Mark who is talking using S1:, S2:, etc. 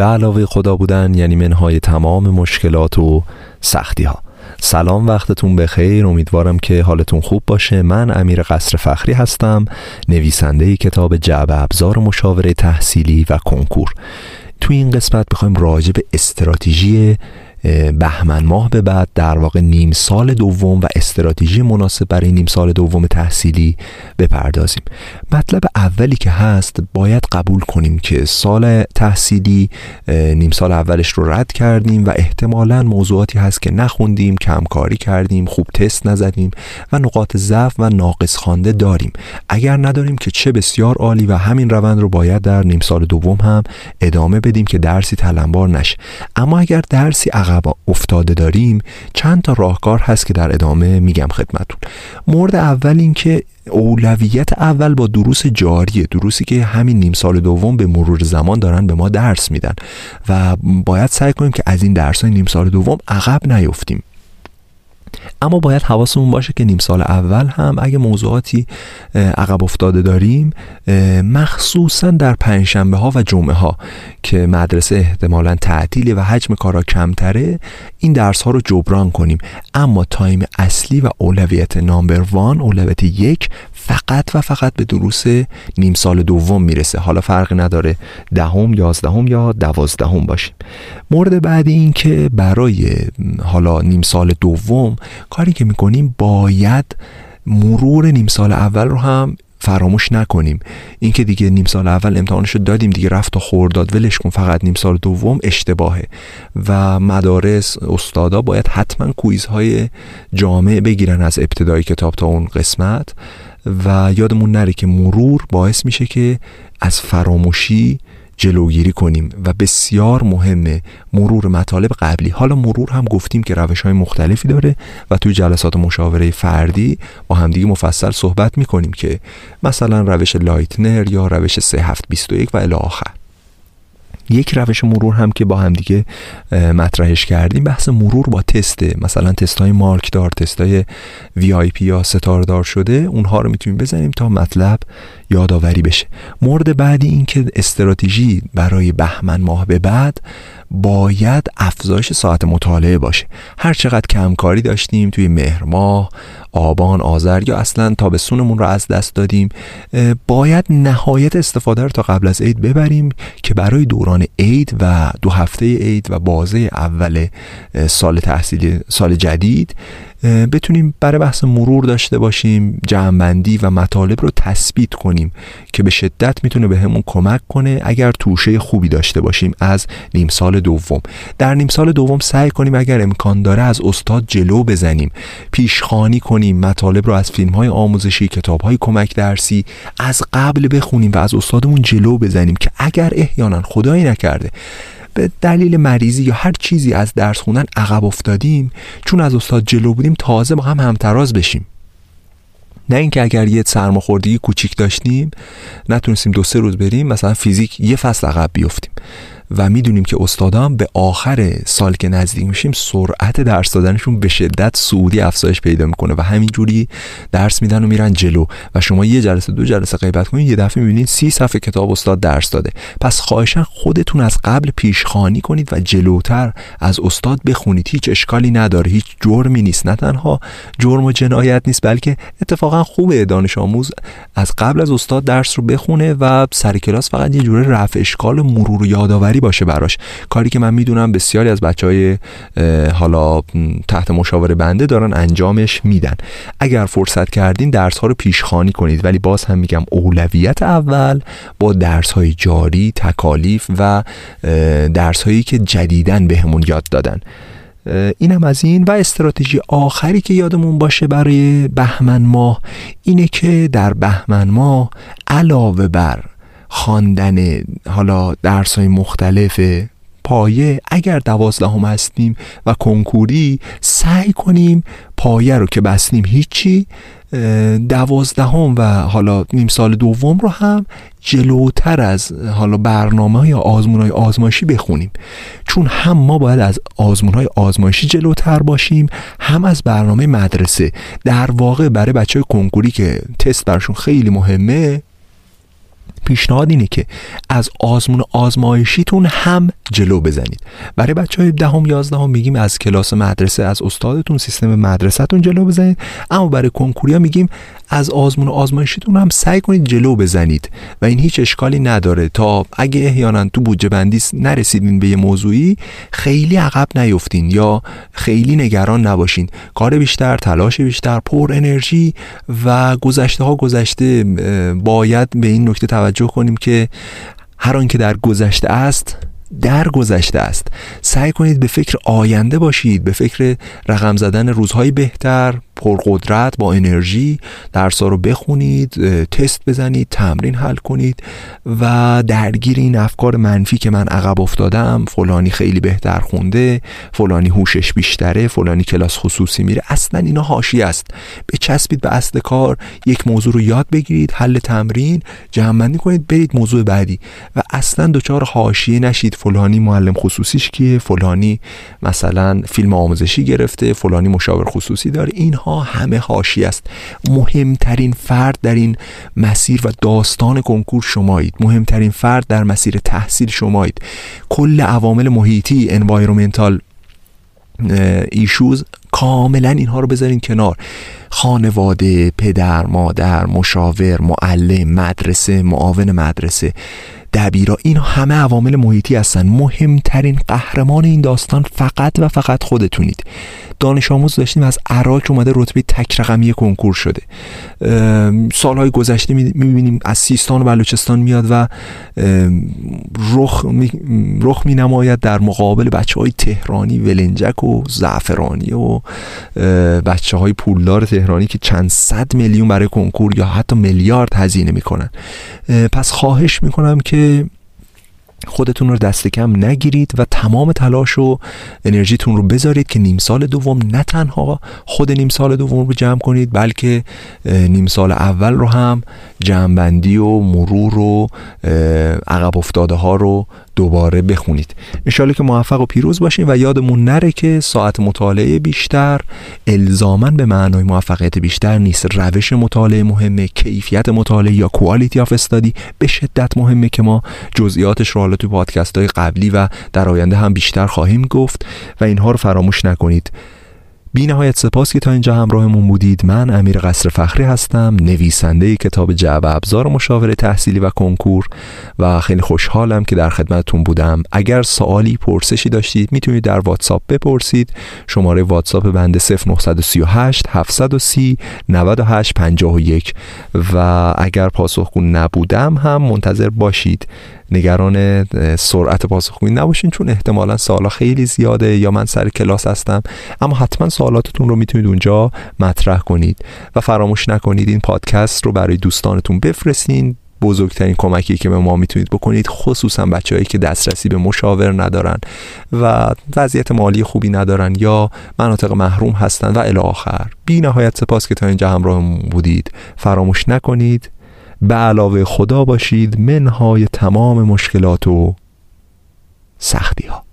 S1: به علاوه خدا بودن یعنی منهای تمام مشکلات و سختی ها سلام وقتتون بخیر. امیدوارم که حالتون خوب باشه. من امیر قصر فخری هستم نویسنده کتاب جعب ابزار مشاوره تحصیلی و کنکور. تو این قسمت می‌خوایم راجع به استراتژی بهمن ماه به بعد در واقع نیم سال دوم و استراتژی مناسب برای نیم سال دوم تحصیلی بپردازیم. مطلب اولی که هست باید قبول کنیم که سال تحصیلی نیم سال اولش رو رد کردیم و احتمالا موضوعاتی هست که نخوندیم کمکاری کردیم خوب تست نزدیم و نقاط ضعف و ناقص خوانده داریم. اگر نداریم که چه بسیار عالی و همین روند رو باید در نیم سال دوم هم ادامه بدیم که درسی تلمبار نشه. اما اگر درسی عقب افتاده داریم چند تا راهکار هست که در ادامه میگم خدمتون مورد اول این که اولویت اول با دروس جاریه دروسی که همین نیم سال دوم به مرور زمان دارن به ما درس میدن و باید سعی کنیم که از این درس های نیم سال دوم عقب نیفتیم. اما باید حواسمون باشه که نیم سال اول هم اگه موضوعاتی عقب افتاده داریم مخصوصا در پنجشنبه ها و جمعه ها که مدرسه احتمالا تعطیلی و حجم کارا کمتره این درس ها رو جبران کنیم. اما تایم اصلی و اولویت نامبر وان اولویت یک فقط و فقط به دروس نیم سال دوم می‌رسه. حالا فرقی نداره. دهم یازدهم یا دوازدهم باشیم. مورد بعدی این که برای حالا نیم سال دوم کاری که می‌کنیم باید مرور نیم سال اول رو هم فراموش نکنیم. اینکه دیگه نیم سال اول امتحانش رو دادیم دیگه رفت و خورداد ولش کن فقط نیم سال دوم اشتباهه. و مدارس استادا باید حتما quiz های جامع بگیرن از ابتدای کتاب تا اون قسمت. و یادمون نره که مرور باعث میشه که از فراموشی جلوگیری کنیم و بسیار مهمه مرور مطالب قبلی. حالا مرور هم گفتیم که روش های مختلفی داره و توی جلسات مشاوره فردی با همدیگه مفصل صحبت می‌کنیم که مثلا روش لایتنر یا روش 3721 و الی آخر. یک روش مرور هم که با هم دیگه مطرحش کردیم. بحث مرور با تسته مثلا تست های مارک دار تست های وی آی پی یا ستاردار شده اونها رو می‌تونیم بزنیم تا مطلب یادآوری بشه. مورد بعدی این که استراتژی برای بهمن ماه به بعد باید افزایش ساعت مطالعه باشه. هر چقدر کمکاری داشتیم توی مهر ماه آبان آذر یا اصلا تابستونمون رو از دست دادیم باید نهایت استفاده رو تا قبل از عید ببریم که برای دوران عید و دو هفته عید و بازه اول سال تحصیلی سال جدید بتونیم برای بحث مرور داشته باشیم جمعبندی و مطالب رو تثبیت کنیم که به شدت می‌تونه به همون کمک کنه اگر توشه خوبی داشته باشیم از نیم سال دوم. در نیم سال دوم سعی کنیم اگر امکان داره از استاد جلو بزنیم پیشخانی کنیم مطالب رو از فیلم های آموزشی کتاب های کمک درسی از قبل بخونیم و از استادمون جلو بزنیم که اگر احیانا خدایی نکرده به دلیل مریضی یا هر چیزی از درس خوندن عقب افتادیم چون از استاد جلو بودیم تازه با هم همتراز بشیم. نه اینکه اگر یه سرماخوردگی کوچیک داشتیم نتونستیم دو سه روز بریم مثلا فیزیک یه فصل عقب بیفتیم. و می‌دونیم که استادان به آخر سال که نزدیک میشیم سرعت درس دادنشون به شدت سعودی افزایش پیدا می‌کنه و همینجوری درس میدن و میرن جلو. و شما یه جلسه دو جلسه غیبت کنید یه دفعه می‌بینید سی صفحه کتاب استاد درس داده. پس خواهشن خودتون از قبل پیشخانی کنید و جلوتر از استاد بخونید. هیچ اشکالی نداره هیچ جرمی نیست. نه تنها جرم و جنایت نیست بلکه اتفاقا خوبه دانش آموز از قبل از استاد درس رو بخونه و سر کلاس فقط یه جوره رفع اشکال مرور و یادآوری باشه براش. کاری که من می‌دونم بسیاری از بچه های حالا تحت مشاوره بنده دارن انجامش میدن. اگر فرصت کردین درس ها رو پیشخانی کنید ولی باز هم میگم اولویت اول با درس های جاری تکالیف و درس هایی که جدیدن بهمون یاد دادن. اینم از این. و استراتژی آخری که یادمون باشه برای بهمن ماه اینه که در بهمن ماه علاوه بر خواندن حالا درس های مختلف پایه. اگر دوازدهم هستیم و کنکوری سعی کنیم پایه رو که بستیم هیچی دوازدهم و حالا نیم سال دوم رو هم جلوتر از حالا برنامه یا آزمون های آزمایشی بخونیم. چون هم ما باید از آزمون های آزمایشی جلوتر باشیم هم از برنامه مدرسه. در واقع برای بچه های کنکوری که تست برشون خیلی مهمه پیشنهاد اینه که از آزمون آزمایشیتون هم جلو بزنید. برای بچه های دهم یازدهم میگیم از کلاس مدرسه از استادتون سیستم مدرسهتون جلو بزنید. اما برای کنکوریا میگیم از آزمون آزمایشیتون هم سعی کنید جلو بزنید و این هیچ اشکالی نداره. تا اگه احیانا تو بودجه بندی نرسیدین به یه موضوعی خیلی عقب نیفتین یا خیلی نگران نباشین. کار بیشتر تلاش بیشتر پر انرژی و گذشته ها گذشته باید به این نکته توجه کنیم که هر آنکه در گذشته است در گذشته است. سعی کنید به فکر آینده باشید به فکر رقم زدن روزهای بهتر پرقدرت با انرژی درس رو بخونید تست بزنید تمرین حل کنید و درگیر این افکار منفی که من عقب افتادم فلانی خیلی بهتر خونده فلانی هوشش بیشتره فلانی کلاس خصوصی میره اصلا اینا هاشی است. بچسبید به اصل کار یک موضوع رو یاد بگیرید حل تمرین جمع کنید برید موضوع بعدی. و اصلا دچار حاشیه نشید فلانی معلم خصوصیش کیه فلانی مثلا فیلم آموزشی گرفته فلانی مشاور خصوصی داره. اینها همه هاشی است. مهمترین فرد در این مسیر و داستان کنکور شمایید. مهمترین فرد در مسیر تحصیل شمایید. کل عوامل محیطی انوایرومنتال ایشوز کاملا اینها رو بذارین کنار. خانواده پدر مادر مشاور معلم مدرسه معاون مدرسه دبیرا این همه عوامل محیطی هستن. مهمترین قهرمان این داستان فقط و فقط خودتونید. دانش آموز داشتیم از عراق اومده رتبه تک رقمی کنکور شده. سالهای گذشته می‌بینیم از سیستان و بلوچستان میاد و رخ می, رخ می نماید در مقابل بچه های تهرانی ولنجک و زعفرانی و بچه های پولدار تهرانی که چند صد میلیون برای کنکور یا حتی میلیارد هزینه می‌کنن. پس خواهش می‌کنم که خودتون رو دست کم نگیرید و تمام تلاش و انرژیتون رو بذارید که نیم سال دوم نه تنها خود نیم سال دوم رو جمع کنید بلکه نیم سال اول رو هم جمعبندی و مرور و عقب افتاده ها رو دوباره بخونید. انشالله که موفق و پیروز باشین و یادمون نره که ساعت مطالعه بیشتر الزامن به معنای موفقیت بیشتر نیست. روش مطالعه مهمه کیفیت مطالعه یا کوالیتی آف استادی به شدت مهمه که ما جزئیاتش رو حالا تو پادکست های قبلی و در آینده هم بیشتر خواهیم گفت و اینها رو فراموش نکنید. بی نهایت سپاس که تا اینجا همراهمون بودید. من امیر قصر فخری هستم نویسنده کتاب جعب ابزار مشاوره تحصیلی و کنکور و خیلی خوشحالم که در خدمتتون بودم. اگر سوالی پرسشی داشتید می‌تونید در واتساپ بپرسید. شماره واتساپ بنده 0938 730 98 51 و اگر پاسخگو نبودم هم منتظر باشید. نگران سرعت پاسخگویی نباشین چون احتمالا سوالا خیلی زیاده یا من سر کلاس هستم. اما حتما سوالاتتون رو می‌تونید اونجا مطرح کنید و فراموش نکنید این پادکست رو برای دوستانتون بفرستین. بزرگترین کمکی که به ما می‌تونید بکنید خصوصا بچههایی که دسترسی به مشاور ندارن و وضعیت مالی خوبی ندارن یا مناطق محروم هستن و الی آخر. بی نهایت سپاس که تا اینجا همراه بودید. فراموش نکنید. به علاوه خدا باشید. منهای تمام مشکلات و سختی ها